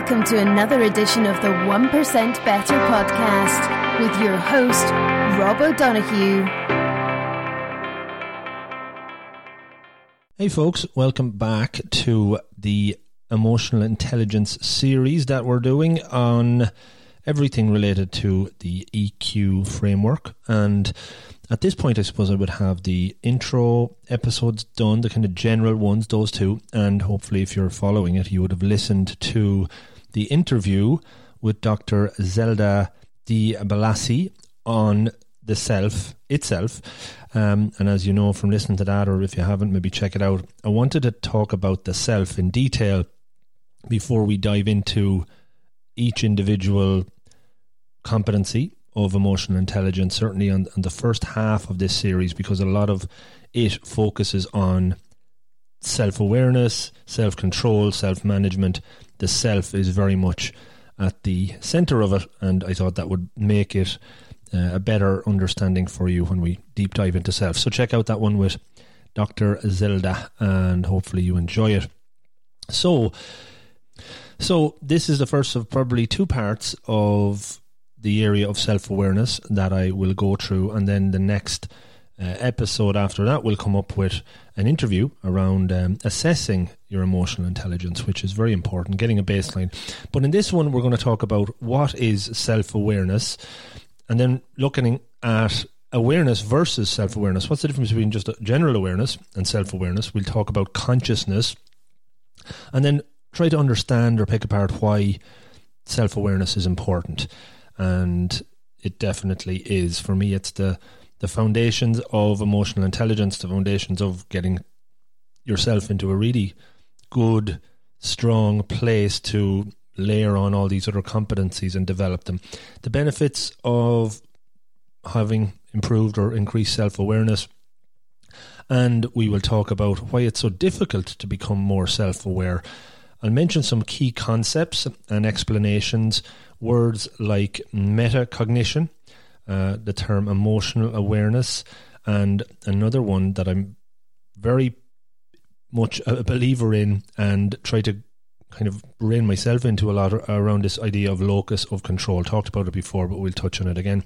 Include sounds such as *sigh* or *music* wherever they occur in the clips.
welcome to another edition of the 1% Better podcast with your host, Rob O'Donoghue. Hey, folks, welcome back to the emotional intelligence series that we're doing on everything related to the EQ framework. And at this point, I suppose I would have the intro episodes done, the kind of general ones, those two. And hopefully, if you're following it, you would have listened to the interview with Dr. Zelda Di Blasi on the self itself. Um, and as you know from listening to that, or if you haven't, maybe check it out. I wanted to talk about the self in detail before we dive into each individual competency of emotional intelligence, certainly on, on the first half of this series, because a lot of it focuses on self awareness, self control, self management. The self is very much at the center of it, and I thought that would make it uh, a better understanding for you when we deep dive into self. So check out that one with Dr. Zelda, and hopefully you enjoy it. So, so this is the first of probably two parts of the area of self awareness that I will go through, and then the next uh, episode after that will come up with an interview around um, assessing your emotional intelligence, which is very important, getting a baseline. But in this one, we're going to talk about what is self awareness, and then looking at awareness versus self awareness. What's the difference between just general awareness and self awareness? We'll talk about consciousness, and then try to understand or pick apart why self awareness is important and it definitely is. For me, it's the the foundations of emotional intelligence, the foundations of getting yourself into a really good, strong place to layer on all these other competencies and develop them. The benefits of having improved or increased self awareness. And we will talk about why it's so difficult to become more self aware. I'll mention some key concepts and explanations words like metacognition, uh, the term emotional awareness, and another one that I'm very much a believer in and try to kind of rein myself into a lot around this idea of locus of control. Talked about it before, but we'll touch on it again.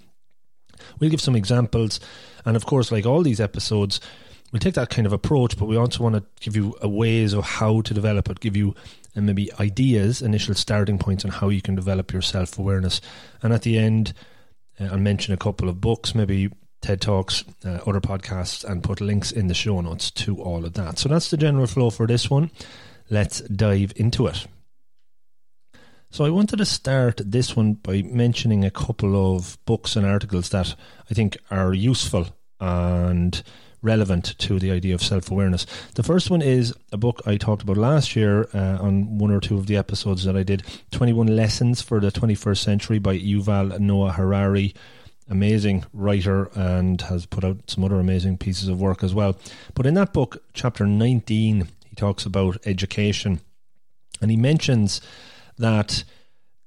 We'll give some examples, and of course, like all these episodes, we'll take that kind of approach, but we also want to give you a ways of how to develop it, give you and maybe ideas, initial starting points on how you can develop your self awareness. And at the end, uh, I'll mention a couple of books, maybe TED Talks, uh, other podcasts, and put links in the show notes to all of that. So that's the general flow for this one. Let's dive into it. So I wanted to start this one by mentioning a couple of books and articles that I think are useful and relevant to the idea of self awareness. The first one is a book I talked about last year uh, on one or two of the episodes that I did 21 Lessons for the 21st Century by Yuval Noah Harari. Amazing writer and has put out some other amazing pieces of work as well. But in that book, chapter 19, he talks about education and he mentions that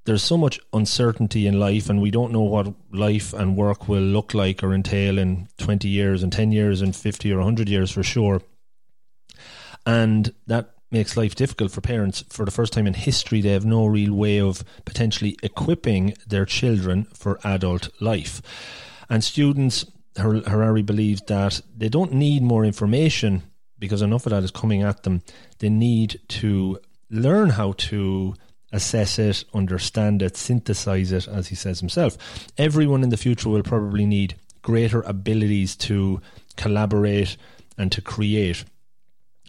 there's so much uncertainty in life and we don't know what life and work will look like or entail in 20 years and 10 years and 50 or 100 years for sure. And that makes life difficult for parents. For the first time in history they have no real way of potentially equipping their children for adult life. And students Harari believes that they don't need more information because enough of that is coming at them. They need to learn how to assess it, understand it, synthesize it, as he says himself. Everyone in the future will probably need greater abilities to collaborate and to create.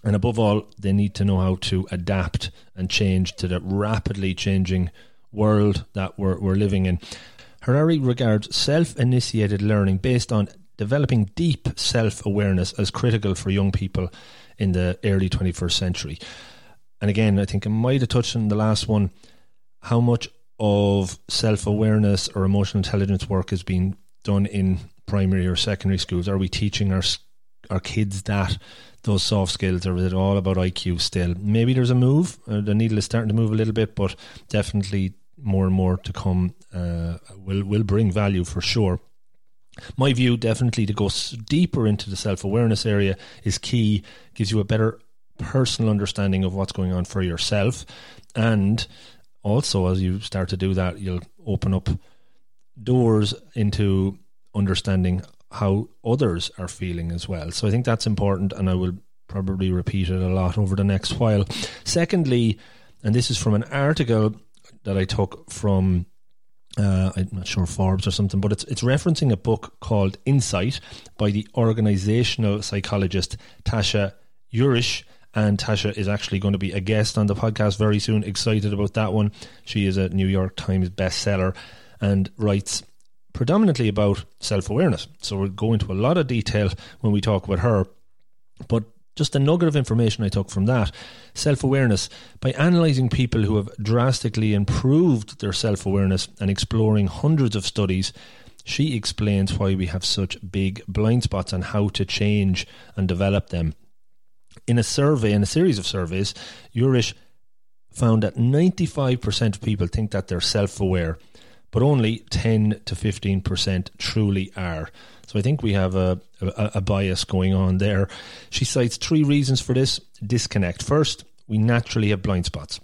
And above all, they need to know how to adapt and change to the rapidly changing world that we're, we're living in. Harari regards self initiated learning based on developing deep self awareness as critical for young people in the early 21st century. And again, I think I might have touched on the last one how much of self awareness or emotional intelligence work is being done in primary or secondary schools. Are we teaching our our kids that those soft skills, or is it all about IQ still? Maybe there's a move. Uh, the needle is starting to move a little bit, but definitely more and more to come uh, will will bring value for sure. My view, definitely, to go deeper into the self awareness area is key. Gives you a better personal understanding of what's going on for yourself and also, as you start to do that, you'll open up doors into understanding how others are feeling as well. So I think that's important, and I will probably repeat it a lot over the next while. Secondly, and this is from an article that I took from uh, I'm not sure Forbes or something, but it's it's referencing a book called Insight by the organizational psychologist Tasha Eurich. And Tasha is actually going to be a guest on the podcast very soon. Excited about that one. She is a New York Times bestseller and writes predominantly about self awareness. So we'll go into a lot of detail when we talk about her. But just a nugget of information I took from that self awareness by analysing people who have drastically improved their self awareness and exploring hundreds of studies. She explains why we have such big blind spots and how to change and develop them. In a survey, in a series of surveys, Eurich found that 95% of people think that they're self aware, but only 10 to 15% truly are. So I think we have a, a, a bias going on there. She cites three reasons for this disconnect. First, we naturally have blind spots.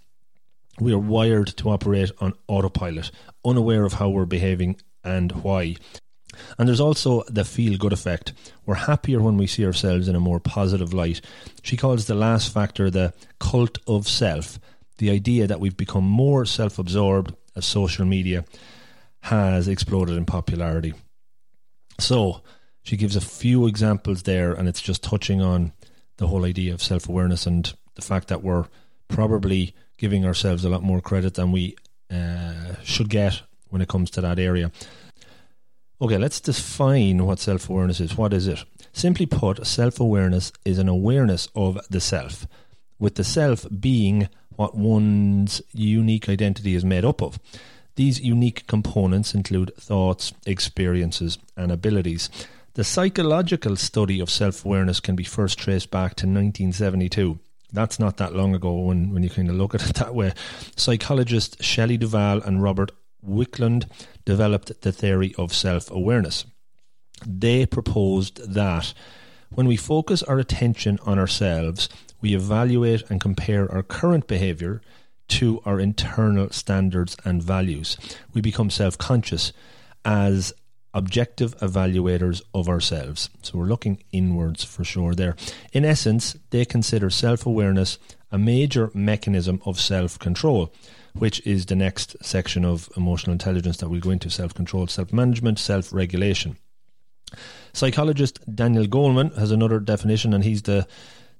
We are wired to operate on autopilot, unaware of how we're behaving and why. And there's also the feel good effect. We're happier when we see ourselves in a more positive light. She calls the last factor the cult of self, the idea that we've become more self absorbed as social media has exploded in popularity. So she gives a few examples there, and it's just touching on the whole idea of self awareness and the fact that we're probably giving ourselves a lot more credit than we uh, should get when it comes to that area. Okay, let's define what self awareness is. What is it? Simply put, self awareness is an awareness of the self, with the self being what one's unique identity is made up of. These unique components include thoughts, experiences, and abilities. The psychological study of self awareness can be first traced back to 1972. That's not that long ago when, when you kind of look at it *laughs* that way. Psychologists Shelley Duval and Robert Wicklund developed the theory of self awareness. They proposed that when we focus our attention on ourselves, we evaluate and compare our current behavior to our internal standards and values. We become self conscious as objective evaluators of ourselves. So we're looking inwards for sure there. In essence, they consider self awareness a major mechanism of self control, which is the next section of emotional intelligence that we'll go into self control, self management, self regulation. Psychologist Daniel Goleman has another definition, and he's the,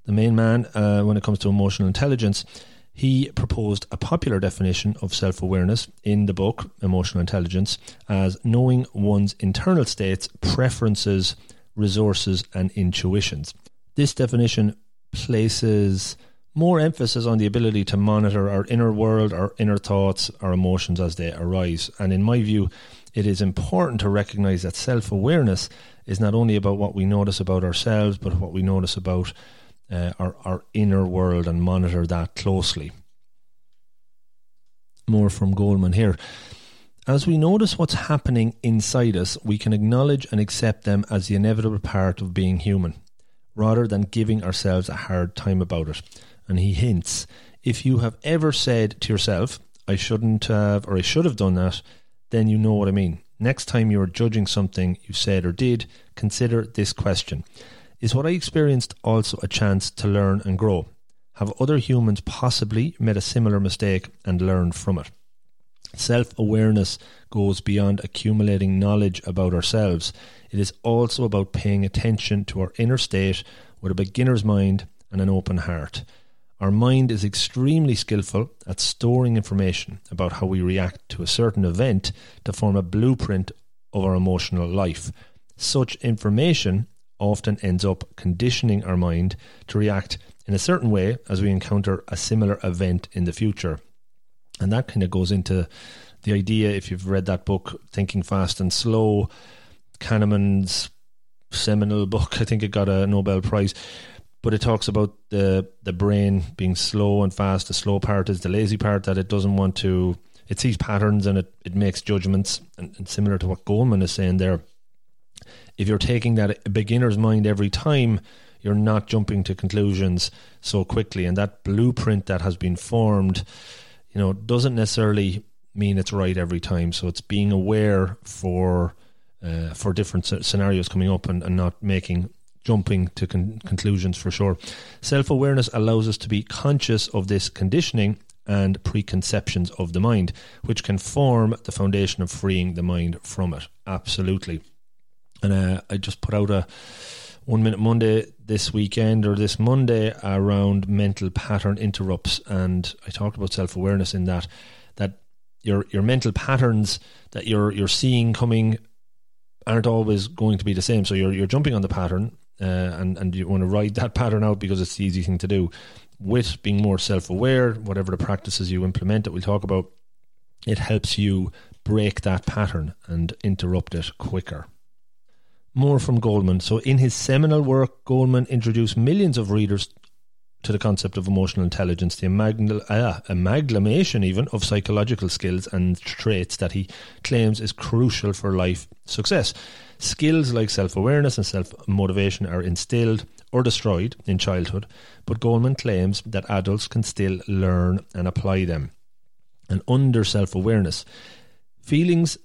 the main man uh, when it comes to emotional intelligence. He proposed a popular definition of self awareness in the book, Emotional Intelligence, as knowing one's internal states, preferences, resources, and intuitions. This definition places more emphasis on the ability to monitor our inner world, our inner thoughts, our emotions as they arise. And in my view, it is important to recognize that self awareness is not only about what we notice about ourselves, but what we notice about uh, our, our inner world and monitor that closely. More from Goleman here. As we notice what's happening inside us, we can acknowledge and accept them as the inevitable part of being human, rather than giving ourselves a hard time about it. And he hints if you have ever said to yourself, I shouldn't have, or I should have done that, then you know what I mean. Next time you are judging something you said or did, consider this question is what I experienced also a chance to learn and grow? Have other humans possibly made a similar mistake and learned from it? Self awareness goes beyond accumulating knowledge about ourselves. It is also about paying attention to our inner state with a beginner's mind and an open heart. Our mind is extremely skillful at storing information about how we react to a certain event to form a blueprint of our emotional life. Such information often ends up conditioning our mind to react in a certain way as we encounter a similar event in the future. And that kind of goes into the idea, if you've read that book, Thinking Fast and Slow, Kahneman's seminal book, *laughs* I think it got a Nobel Prize. But it talks about the the brain being slow and fast. The slow part is the lazy part that it doesn't want to. It sees patterns and it, it makes judgments. And, and similar to what Goleman is saying there, if you're taking that beginner's mind every time, you're not jumping to conclusions so quickly. And that blueprint that has been formed, you know, doesn't necessarily mean it's right every time. So it's being aware for uh, for different scenarios coming up and, and not making jumping to con- conclusions for sure. Self awareness allows us to be conscious of this conditioning and preconceptions of the mind, which can form the foundation of freeing the mind from it. Absolutely. And uh, I just put out a one minute Monday this weekend or this Monday around mental pattern interrupts, and I talked about self awareness in that that your your mental patterns that you're you're seeing coming aren't always going to be the same. So you're you're jumping on the pattern, uh, and and you want to ride that *laughs* pattern out because it's the easy thing to do. With being more self aware, whatever the practices you implement that we'll talk about, it helps you break that pattern and interrupt it quicker. More from Goleman. So, in his seminal work, Goleman introduced millions of readers to the concept of emotional intelligence, the uh, amalgamation even of psychological skills and traits that he claims is crucial for life success. Skills like self awareness and self motivation are instilled or destroyed in childhood, but Goleman claims that adults can still learn and apply them. And under self awareness, feelings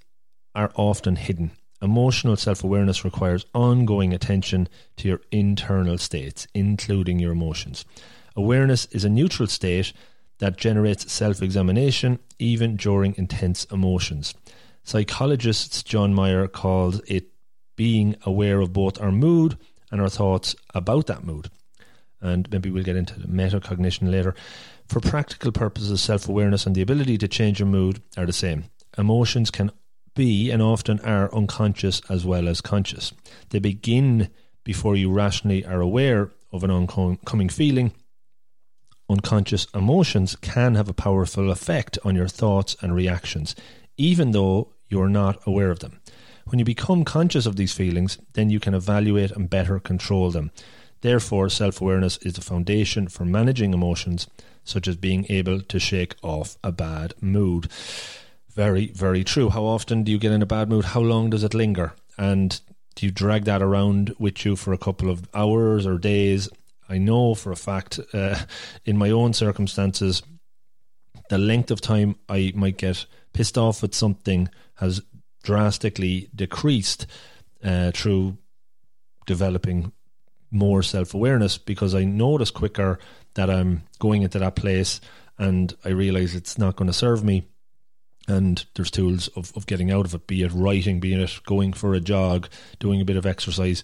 are often hidden Emotional self awareness requires ongoing attention to your internal states, including your emotions. Awareness is a neutral state that generates self examination even during intense emotions. Psychologists John Mayer called it being aware of both our mood and our thoughts about that mood. And maybe we'll get into metacognition later. For practical purposes, self awareness and the ability to change your mood are the same. Emotions can be and often are unconscious as well as conscious. They begin before you rationally are aware of an oncoming feeling. Unconscious emotions can have a powerful effect on your thoughts and reactions, even though you're not aware of them. When you become conscious of these feelings, then you can evaluate and better control them. Therefore, self awareness is the foundation for managing emotions, such as being able to shake off a bad mood. Very, very true. How often do you get in a bad mood? How long does it linger? And do you drag that around with you for a couple of hours or days? I know for a fact, *laughs* uh, in my own circumstances, the length of time I might get pissed off at something has drastically decreased uh, through developing more self awareness because I notice quicker that I'm going into that place and I realize it's not going to serve me and there's tools of, of getting out of it, be it writing, be it going for a jog, doing a bit of exercise.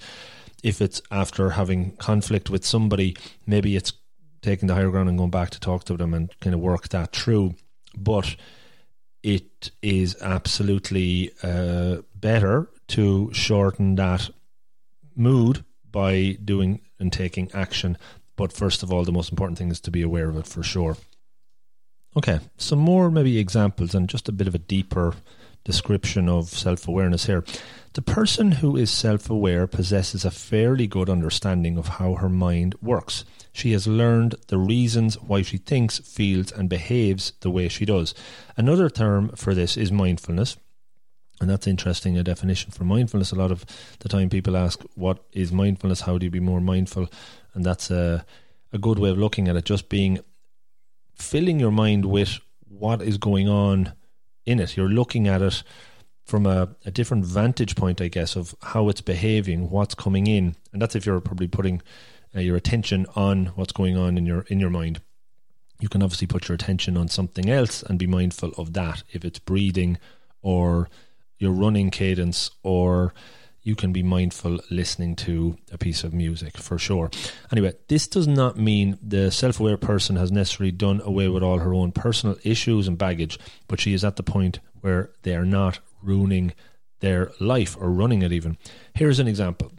If it's after having conflict with somebody, maybe it's taking the higher ground and going back to talk to them and kind of work that through. But it is absolutely uh, better to shorten that mood by doing and taking action. But first of all, the most important thing is to be aware of it for sure. Okay, some more maybe examples and just a bit of a deeper description of self awareness here. The person who is self aware possesses a fairly good understanding of how her mind works. She has learned the reasons why she thinks, feels, and behaves the way she does. Another term for this is mindfulness. And that's interesting, a definition for mindfulness. A lot of the time people ask, What is mindfulness? How do you be more mindful? And that's a, a good way of looking at it, just being filling your mind with what is going on in it. You're looking at it from a, a, different vantage point, I guess, of how it's behaving, what's coming in, and that's if you're probably putting uh, your attention on what's going on in your in your mind. You can obviously put your attention on something else and be mindful of that. If it's breathing, or your running cadence, or you can be mindful listening to a piece of music for sure. Anyway, this does not mean the self aware person has necessarily done away with all her own personal issues and baggage, but she is at the point where they are not ruining their life or running it even. Here's an example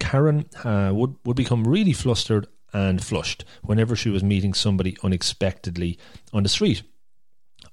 Karen uh, would, would become really flustered and flushed whenever she was meeting somebody unexpectedly on the street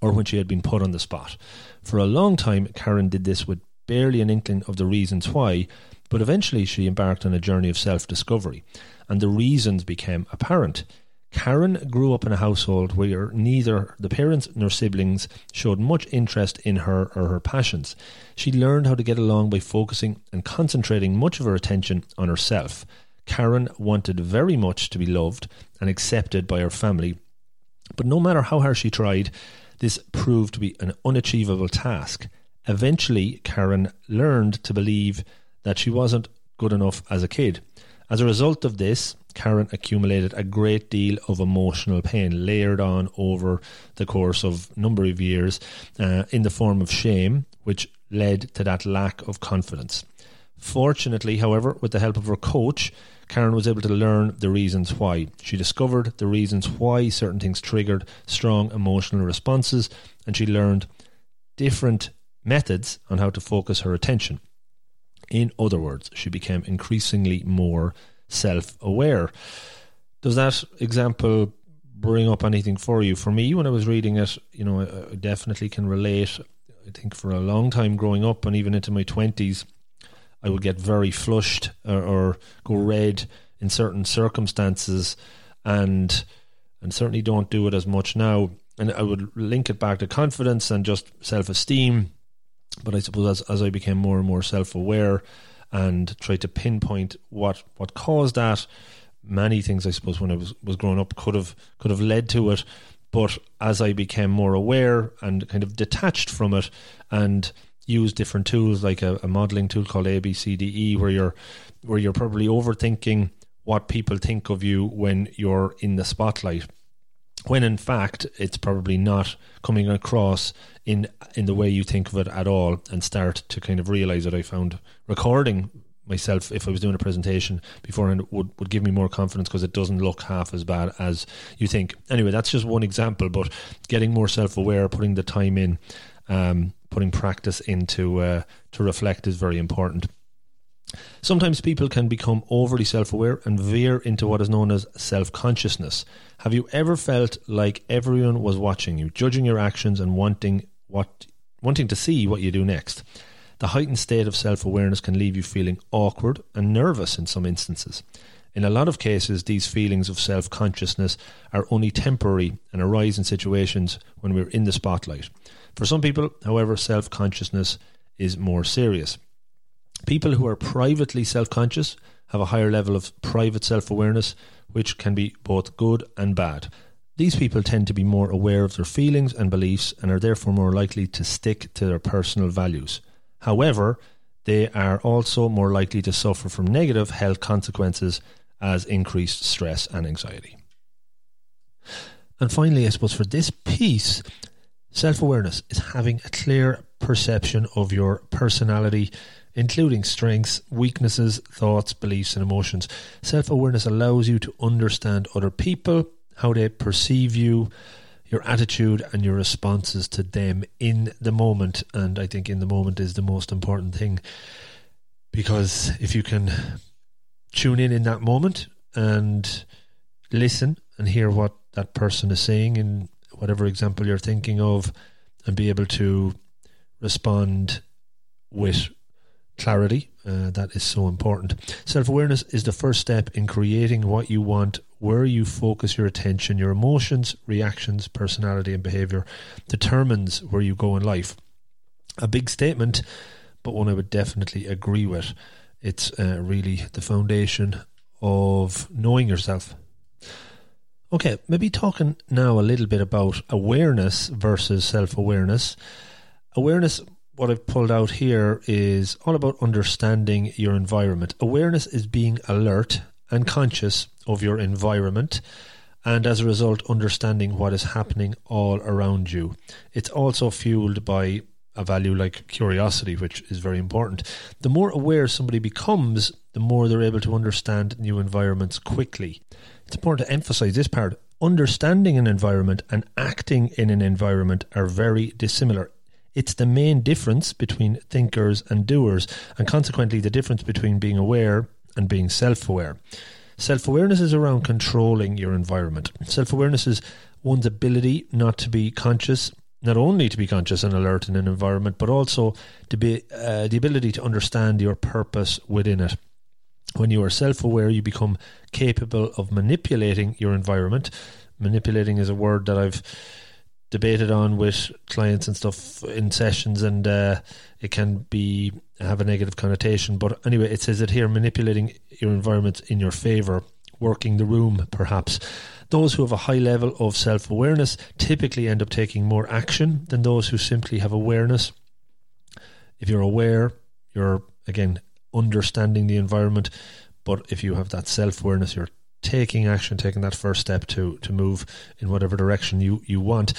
or when she had been put on the spot. For a long time, Karen did this with barely an inkling of the reasons why, but eventually she embarked on a journey of self discovery, and the reasons became apparent. Karen grew up in a household where neither the parents nor siblings showed much interest in her or her passions. She learned how to get along by focusing and concentrating much of her attention on herself. Karen wanted very much to be loved and accepted by her family, but no matter how hard she tried, This proved to be an unachievable task. Eventually, Karen learned to believe that she wasn't good enough as a kid. As a result of this, Karen accumulated a great deal of emotional pain layered on over the course of number of years uh, in the form of shame, which led to that lack of confidence. Fortunately, however, with the help of her coach, Karen was able to learn the reasons why. She discovered the reasons why certain things triggered strong emotional responses, and she learned different methods on how to focus her attention. In other words, she became increasingly more self aware. Does that example bring up anything for you? For me, when I was reading it, you know, I definitely can relate. I think for a long time growing up and even into my 20s, I would get very flushed or, or go red in certain circumstances and and certainly don't do it as much now. And I would link it back to confidence and just self esteem. But I suppose as, as I became more and more self aware, and tried to pinpoint what what caused that. Many things, I suppose, when I was, was growing up, could have could have led to it. But as I became more aware and kind of detached from it, and use different tools like a, a modeling tool called ABCDE, where you're where you're probably overthinking what people think of you when you're in the spotlight when in fact it's probably not coming across in in the way you think of it at all and start to kind of realize that I found recording myself if I was doing a presentation beforehand would, would give me more confidence because it doesn't look half as bad as you think. Anyway, that's just one example, but getting more self aware, putting the time in, um, putting practice into uh, to reflect is very important. Sometimes people can become overly self aware and veer into what is known as self consciousness. Have you ever felt like everyone was watching you, judging your actions and wanting what wanting to see what you do next? The heightened state of self awareness can leave you feeling awkward and nervous in some instances. In a lot of cases, these feelings of self consciousness are only temporary and arise in situations when we're in the spotlight. For some people, however, self consciousness is more serious. People who are privately self conscious have a higher level of private self awareness, which can be both good and bad. These people tend to be more aware of their feelings and beliefs and are therefore more likely to stick to their personal values. However, they are also more likely to suffer from negative health consequences as increased stress and anxiety. And finally, I suppose for this piece, self awareness is having a clear perception of your personality including strengths, weaknesses, thoughts, beliefs, and emotions. Self awareness allows you to understand other people, how they perceive you, your attitude, and your responses to them in the moment. And I think in the moment is the most important thing because if you can tune in in that moment and listen and hear what that person is saying in whatever example you're thinking of and be able to respond with clarity. Uh, that is so important. Self awareness is the first step in creating what you want, where you focus your attention, your emotions, reactions, personality, and behavior determines where you go in life. A big statement, but one I would definitely agree with. It's uh, really the foundation of knowing yourself. Okay, maybe talking now a little bit about awareness versus self awareness. Awareness what I've pulled out here is all about understanding your environment. Awareness is being alert and conscious of your environment, and as a result, understanding what is happening all around you. It's also fueled by a value like curiosity, which is very important. The more aware somebody becomes, the more they're able to understand new environments quickly. It's important to emphasize this part. Understanding an environment and acting in an environment are very dissimilar it's the main difference between thinkers and doers, and consequently, the difference between being aware and being self aware. Self awareness is around controlling your environment. Self awareness is one's ability not to be conscious, not only to be conscious and alert in an environment, but also to be uh, the ability to understand your purpose within it. When you are self aware, you become capable of manipulating your environment. Manipulating is a word that I've debated on with clients and stuff in sessions, and uh, it can be have a negative connotation. But anyway, it says that here manipulating your environment in your favor working the room, perhaps. Those who have a high level of self awareness typically end up taking more action than those who simply have awareness. If you're aware, you're again understanding the environment, but if you have that self awareness, you're taking action, taking that first step to to move in whatever direction you, you want.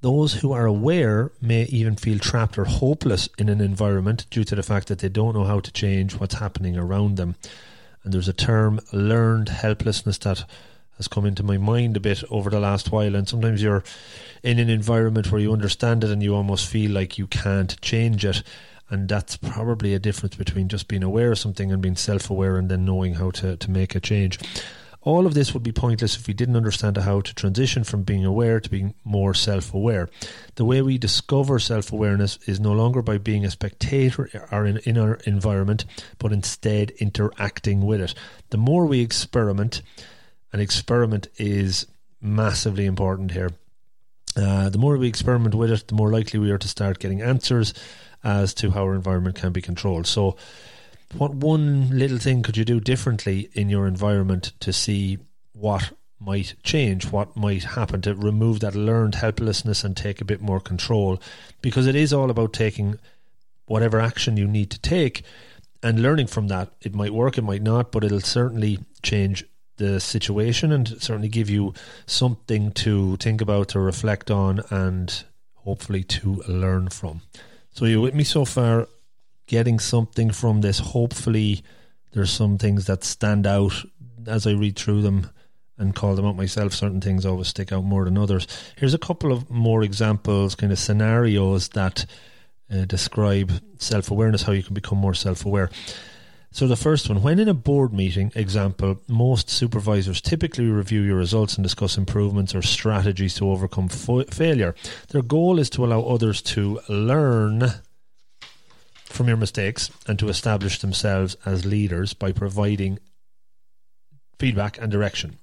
Those who are aware may even feel trapped or hopeless in an environment due to the fact that they don't know how to change what's happening around them. And there's a term, learned helplessness, that has come into my mind a bit over the last while. And sometimes you're in an environment where you understand it and you almost feel like you can't change it. And that's probably a difference between just being aware of something and being self aware and then knowing how to, to make a change. All of this would be pointless if we didn't understand how to transition from being aware to being more self aware. The way we discover self awareness is no longer by being a spectator or in, in our environment, but instead interacting with it. The more we experiment, and experiment is massively important here. Uh, the more we experiment with it, the more likely we are to start getting answers as to how our environment can be controlled. So, what one little thing could you do differently in your environment to see what might change, what might happen to remove that learned helplessness and take a bit more control? Because it is all about taking whatever action you need to take and learning from that. It might work, it might not, but it'll certainly change the situation and certainly give you something to think about, to reflect on, and hopefully to learn from. So, you're with me so far? getting something from this. Hopefully, there's some things that stand out as I read through them and call them out myself. Certain things always stick out more than others. Here's a couple of more examples, kind of scenarios that uh, describe self awareness, how you can become more self aware. So, the first one when in a board meeting, example, most supervisors typically review your results and discuss improvements or strategies to overcome fo- failure. Their goal is to allow others to learn from your mistakes and to establish themselves as leaders by providing feedback and direction.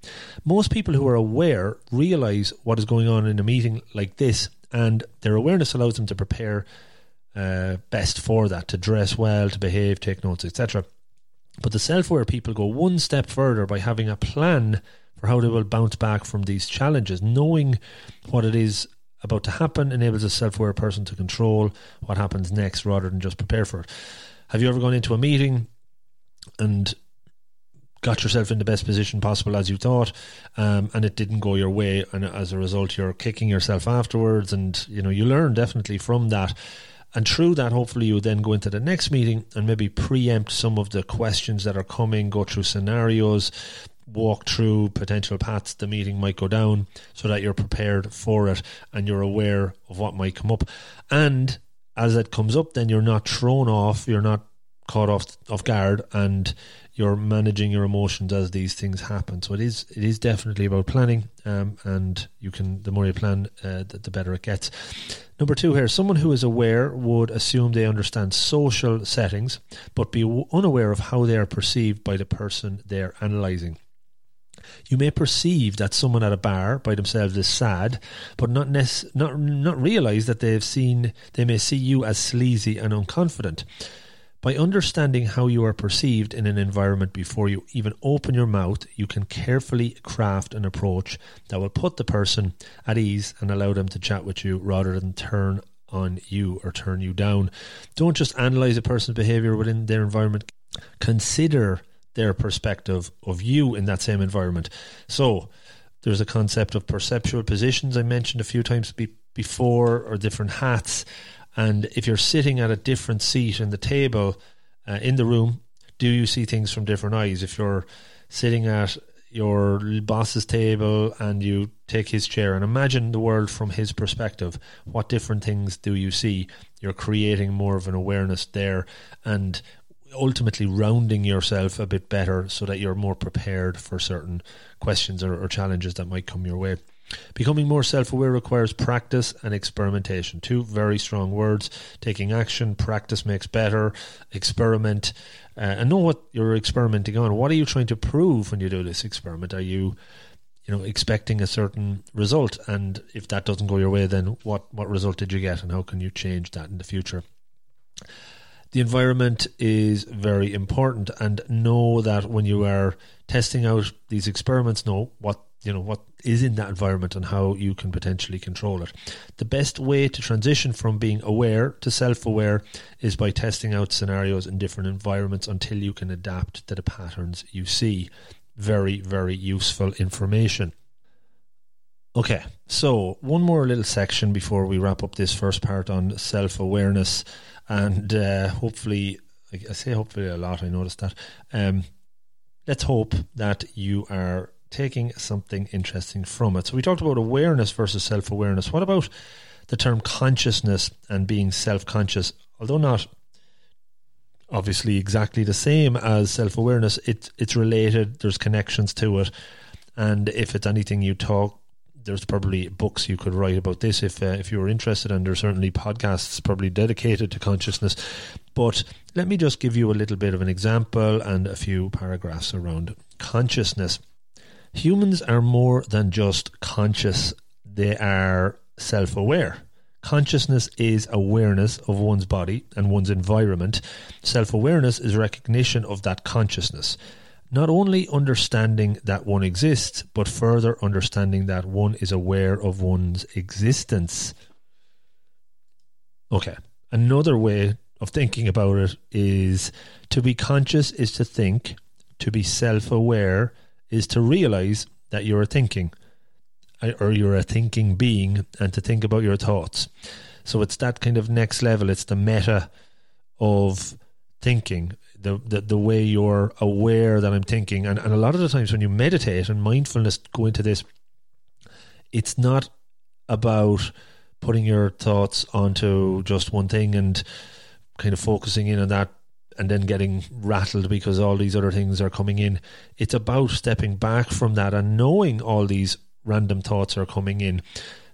Most people who are aware realize what is going on in a meeting like this, and their awareness allows them to prepare uh, best for that, to dress well, to behave, take notes, etc. But the self aware people go one step further by having a plan for how they will bounce back from these challenges, knowing what it is about to happen enables a self aware person to control what happens next rather than just prepare for it. Have you ever gone into a meeting and got yourself in the best position possible as you thought, um, and it didn't go your way, and as a result, you're kicking yourself afterwards, and you know you learn definitely from that. And through that, hopefully, you then go into the next meeting and maybe preempt some of the questions that are coming, go through scenarios, walk through potential paths the meeting might go down so that you're prepared for it and you're aware of what might come up. And as it comes up, then you're not thrown off, you're not caught off off guard, and you're managing your emotions as these things happen. So it is it is definitely about planning, um, and you can the more you plan, uh, the, the better it gets. Number two here, someone who is aware would assume they understand social settings, but be unaware of how they are perceived by the person they're analysing. You may perceive that someone at a bar by themselves is sad, but not not not realize that they've seen they may see you as sleazy and unconfident. By understanding how you are perceived in an environment before you even open your mouth, you can carefully craft an approach that will put the person at ease and allow them to chat with you rather than turn on you or turn you down. Don't just analyze a person's behavior within their environment. Consider their perspective of you in that same environment. So there's a concept of perceptual positions I mentioned a few times be- before, or different hats. And if you're sitting at a different seat in the table uh, in the room, do you see things from different eyes? If you're sitting at your boss's table and you take his chair and imagine the world from his perspective, what different things do you see? You're creating more of an awareness there. And ultimately rounding yourself a bit better so that you're more prepared for certain questions or, or challenges that might come your way. Becoming more self aware requires practice and experimentation. Two very strong words. Taking action, practice makes better, experiment, uh, and know what you're experimenting on. What are you trying to prove when you do this experiment? Are you you know expecting a certain result and if that doesn't go your way then what what result did you get and how can you change that in the future the environment is very important, and know that when you are testing out these experiments, know what you know what is in that environment and how you can potentially control it. The best way to transition from being aware to self-aware is by testing out scenarios in different environments until you can adapt to the patterns you see. Very, very useful information. Okay, so one more little section before we wrap up this first part on self awareness, and uh, hopefully, I say hopefully a lot. I noticed that. Um, let's hope that you are taking something interesting from it. So we talked about awareness versus self awareness. What about the term consciousness and being self conscious? Although not obviously exactly the same as self awareness, it, it's related, there's connections to it. And if it's anything you talk, there's probably books you could write about this if uh, if you were interested, and there's certainly podcasts probably dedicated to consciousness. But let me just give you a little bit of an example and a few paragraphs around consciousness. Humans are more than just conscious, they are self aware. Consciousness is awareness of one's body and one's environment. Self awareness is recognition of that consciousness. Not only understanding that one exists, but further understanding that one is aware of one's existence. Okay, another way of thinking about it is to be conscious is to think, to be self aware is to realize that you're a thinking uh, or you're a thinking being and to think about your thoughts. So it's that kind of next level. It's the meta of thinking, the, the, the way you're aware that I'm thinking. And, and a lot of the times when you meditate and mindfulness go into this, it's not about putting your thoughts onto just one thing and kind of focusing in on that and then getting rattled because all these other things are coming in. It's about stepping back from that and knowing all these random thoughts are coming in.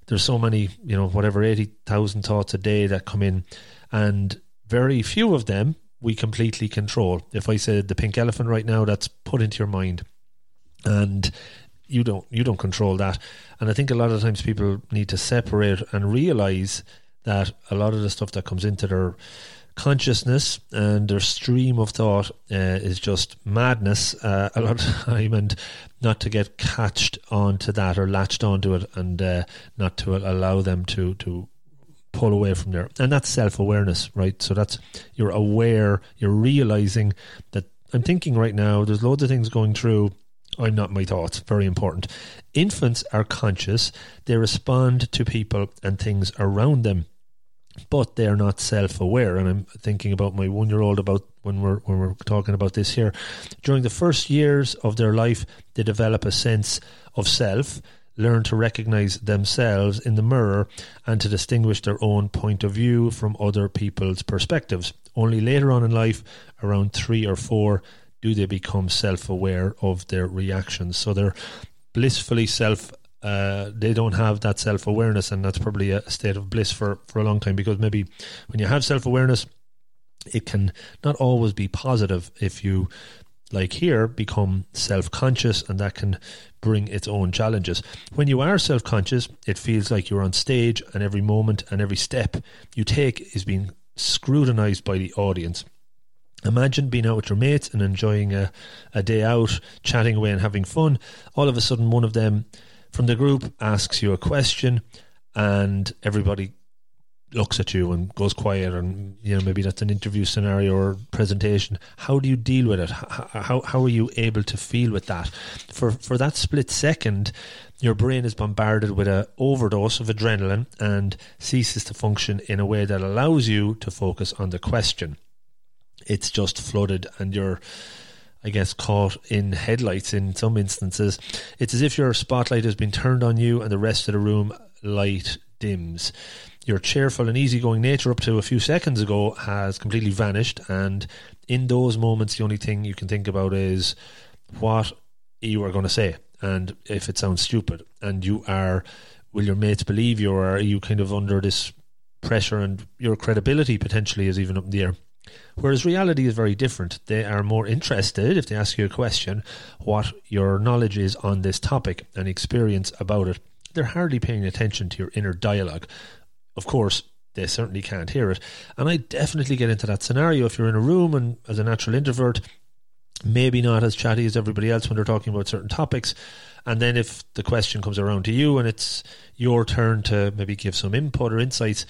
There's so many, you know, whatever, 80,000 thoughts a day that come in, and very few of them we completely control. If I said the pink elephant right now, that's put into your mind. And you don't you don't control that. And I think a lot of times people need to separate and realize that a lot of the stuff that comes into their consciousness and their stream of thought uh, is just madness uh, a lot of *laughs* time and not to get catched onto that or latched onto it and uh, not to allow them to to pull away from there and that's self-awareness right so that's you're aware you're realizing that i'm thinking right now there's loads of things going through I'm not my thoughts. Very important. Infants are conscious. They respond to people and things around them but they're not self-aware. And I'm thinking about my one-year-old about when we're when we're talking about this here. During the first years of their life, they develop a sense of self, learn to recognize themselves in the mirror, and to distinguish their own point of view from other people's perspectives. Only later on in life, around three or four, do they become self-aware of their reactions. So they're blissfully self uh, they don't have that self awareness, and that's probably a state of bliss for, for a long time because maybe when you have self awareness, it can not always be positive if you, like here, become self conscious, and that can bring its own challenges. When you are self conscious, it feels like you're on stage, and every moment and every step you take is being scrutinized by the audience. Imagine being out with your mates and enjoying a, a day out, chatting away and having fun. All of a sudden, one of them from the group asks you a question and everybody looks at you and goes quiet and you know maybe that's an interview scenario or presentation. How do you deal with it? How, how, how are you able to feel with that? For for that split second your brain is bombarded with a overdose of adrenaline and ceases to function in a way that allows you to focus on the question. It's just flooded and you're I guess, caught in headlights in some instances. It's as if your spotlight has been turned on you and the rest of the room light dims. Your cheerful and easygoing nature up to a few seconds ago has completely vanished, and in those moments, the only thing you can think about is what you are going to say, and if it sounds stupid, and you are, will your mates believe you, or are you kind of under this pressure, and your credibility potentially is even up in the air. Whereas reality is very different. They are more interested, if they ask you a question, what your knowledge is on this topic and experience about it. They're hardly paying attention to your inner dialogue. Of course, they certainly can't hear it. And I definitely get into that scenario if you're in a room and as a natural introvert, maybe not as chatty as everybody else when they're talking about certain topics. And then if the question comes around to you and it's your turn to maybe give some input or insights,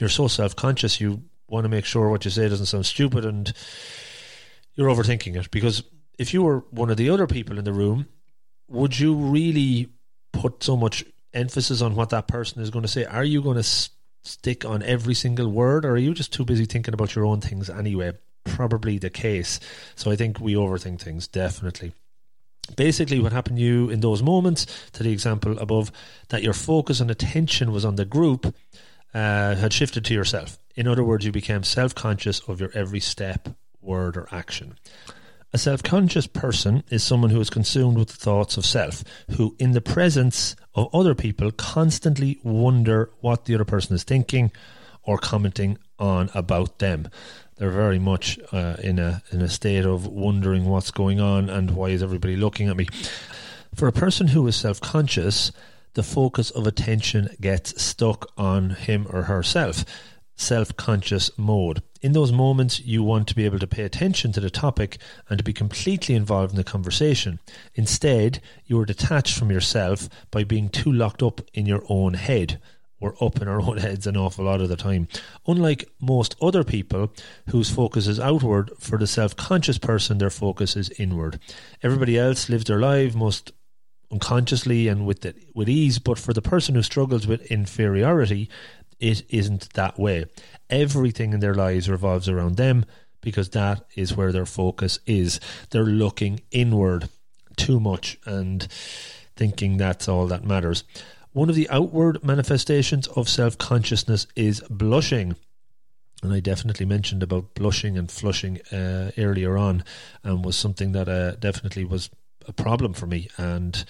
you're so self conscious, you want to make sure what you say doesn't sound stupid and you're overthinking it. Because if you were one of the other people in the room, would you really put so much emphasis on what that person is going to say? Are you going to stick on every single word, or are you just too busy thinking about your own things anyway? Probably the case. So I think we overthink things, definitely. Basically, what happened to you in those moments, to the example above, that your focus and attention was on the group, uh, had shifted to yourself. In other words, you became self conscious of your every step, word, or action. A self conscious person is someone who is consumed with the thoughts of self, who, in the presence of other people, constantly wonder what the other person is thinking or commenting on about them. They're very much uh, in a in a state of wondering what's going on and why is everybody looking at me. For a person who is self conscious, the focus of attention gets stuck on him or herself self conscious mode. In those moments, you want to be able to pay attention to the topic and to be completely involved in the conversation. Instead, you are detached from yourself by being too locked up in your own head. We're up in our *laughs* own heads an awful lot of the time. Unlike most other people whose focus is outward, for the self conscious person, their focus is inward. Everybody else lives their life most unconsciously and with it, with ease, but for the person who struggles with inferiority, it isn't that way. Everything in their lives revolves around them because that is where their focus is. They're looking inward too much and thinking that's all that matters. One of the outward manifestations of self consciousness is blushing. And I definitely mentioned about blushing and flushing uh, earlier on, and was something that uh, definitely was a problem for me. And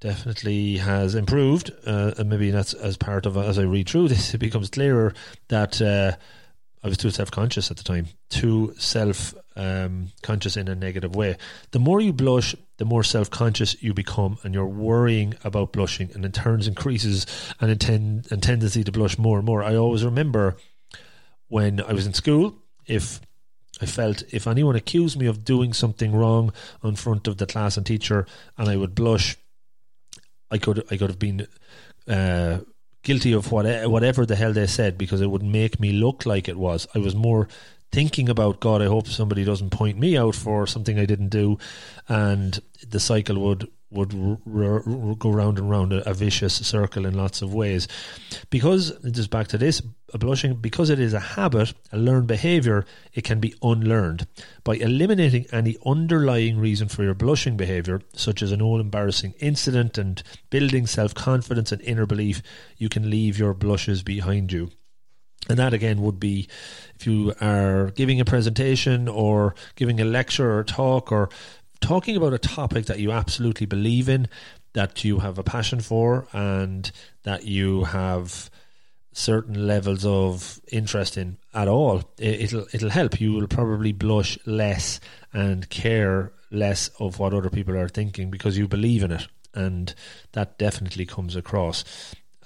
definitely has improved. Uh, and maybe that's as part of as I read through this, it becomes clearer that uh, I was too self conscious at the time, too self um, conscious in a negative way. The more you blush, the more self conscious you become, and you're worrying about blushing, and in turns increases an inten- and tendency to blush more and more. I always remember when I was in school, if I felt if anyone accused me of doing something wrong in front of the class and teacher, and I would blush, I could I could have been uh, guilty of what, whatever the hell they said because it would make me look like it was. I was more thinking about God. I hope somebody doesn't point me out for something I didn't do, and the cycle would would r- r- go round and round a, a, vicious circle in lots of ways. Because, just back to this, blushing, because it is a habit, a learned behaviour, it can be unlearned. By eliminating any underlying reason for your blushing behaviour, such as an old embarrassing incident, and building self confidence and inner belief, you can leave your blushes behind you. And that again would be if you are giving a presentation or giving a lecture or talk or talking about a topic that you absolutely believe in, that you have a passion for, and that you have certain levels of interest in at all, it'll it'll help. You will probably blush less and care less of what other people are thinking because you believe in it, and that definitely comes across.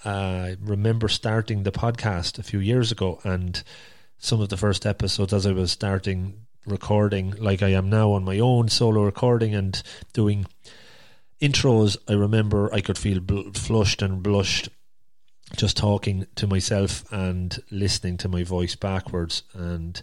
I remember starting the podcast a few years ago, and some of the first episodes as I was starting recording like I am now on my own solo recording and doing intros, I remember I could feel bl- flushed and blushed just talking to myself and listening to my voice backwards and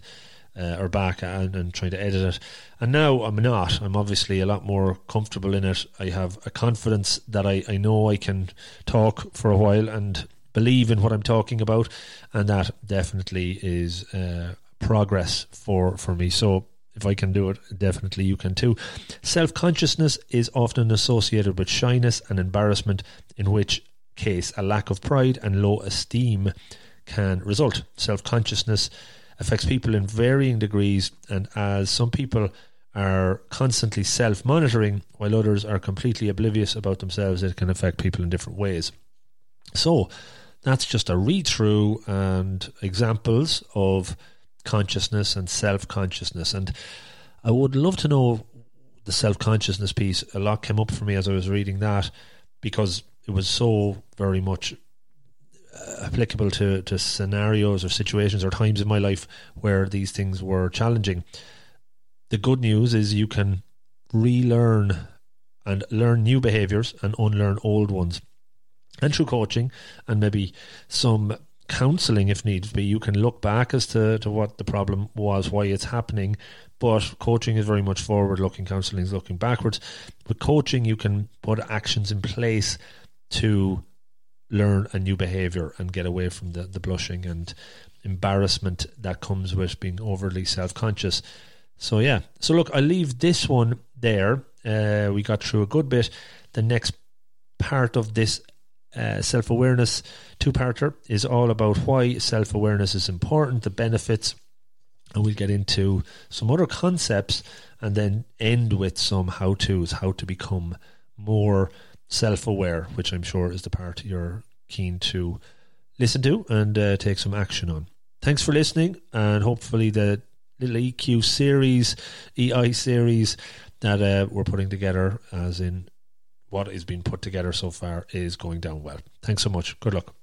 uh, or back and, and trying to edit it. And now I'm not. I'm obviously a lot more comfortable in it. I have a confidence that I, I know I can talk for a while and believe in what I'm talking about, and that definitely is uh, progress for for me. So if I can do it, definitely you can too. Self consciousness is often associated with shyness and embarrassment, in which case a lack of pride and low esteem can result. Self consciousness affects people in varying degrees, and as some people are constantly self monitoring, while others are completely oblivious about themselves, it can affect people in different ways. So, that's just a read through and examples of consciousness and self consciousness. And I would love to know the self consciousness piece. A lot came up for me as I was reading that because it was so very much uh, applicable to, to scenarios or situations or times in my life where these things were challenging. The good news is you can relearn and learn new behaviors and unlearn old ones. And through coaching and maybe some counseling if needs be, you can look back as to, to what the problem was, why it's happening. But coaching is very much forward looking, counseling is looking backwards. With coaching, you can put actions in place to learn a new behavior and get away from the, the blushing and embarrassment that comes with being overly self conscious. So, yeah. So, look, I leave this one there. Uh, we got through a good bit. The next part of this uh, self awareness two parter is all about why self awareness is important, the benefits, and we'll get into some other concepts and then end with some how to's, how to become more self aware, which I'm sure is the part you're keen to listen to and uh, take some action on. Thanks for listening, and hopefully, the little EQ series, EI series that uh, we're putting together, as in what is being put together so far, is going down well. Thanks so much. Good luck.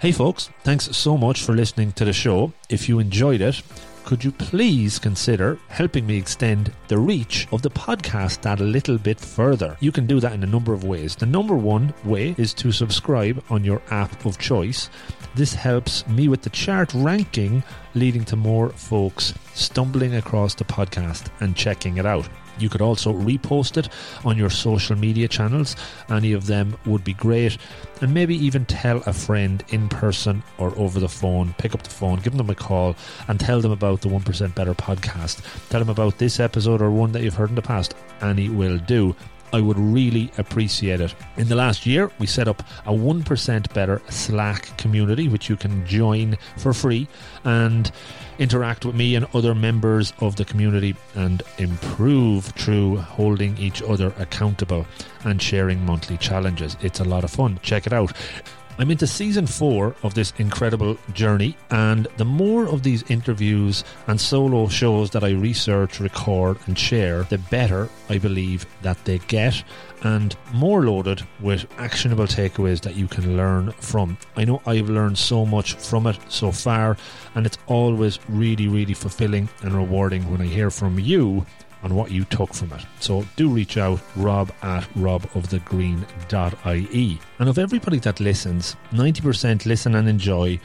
Hey folks, thanks so much for listening to the show. If you enjoyed it, could you please consider helping me extend the reach of the podcast that a little bit further? You can do that in a number of ways. The number one way is to subscribe on your app of choice. This helps me with the chart ranking, leading to more folks stumbling across the podcast and checking it out. You could also repost it on your social media channels. Any of them would be great. And maybe even tell a friend in person or over the phone. Pick up the phone, give them a call, and tell them about the 1% Better podcast. Tell them about this episode or one that you've heard in the past. Any will do. I would really appreciate it. In the last year, we set up a 1% Better Slack community, which you can join for free and interact with me and other members of the community and improve through holding each other accountable and sharing monthly challenges. It's a lot of fun. Check it out. I'm into season four of this incredible journey, and the more of these interviews and solo shows that I research, record, and share, the better I believe that they get, and more loaded with actionable takeaways that you can learn from. I know I've learned so much from it so far, and it's always really, really fulfilling and rewarding when I hear from you on what you took from it. So do reach out, rob at robofthegreen.ie. And of everybody that listens, 90% listen and enjoy,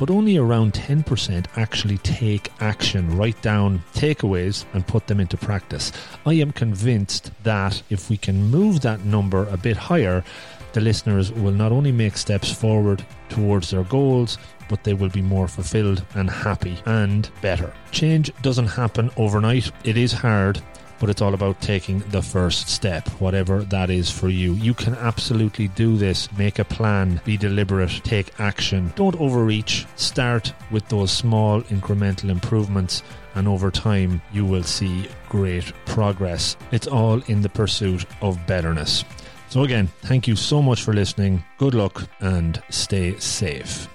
but only around 10% actually take action, write down takeaways, and put them into practice. I am convinced that if we can move that number a bit higher, the listeners will not only make steps forward towards their goals, but they will be more fulfilled and happy and better. Change doesn't happen overnight, it is hard. But it's all about taking the first step, whatever that is for you. You can absolutely do this. Make a plan, be deliberate, take action. Don't overreach. Start with those small incremental improvements and over time you will see great progress. It's all in the pursuit of betterness. So, again, thank you so much for listening. Good luck and stay safe.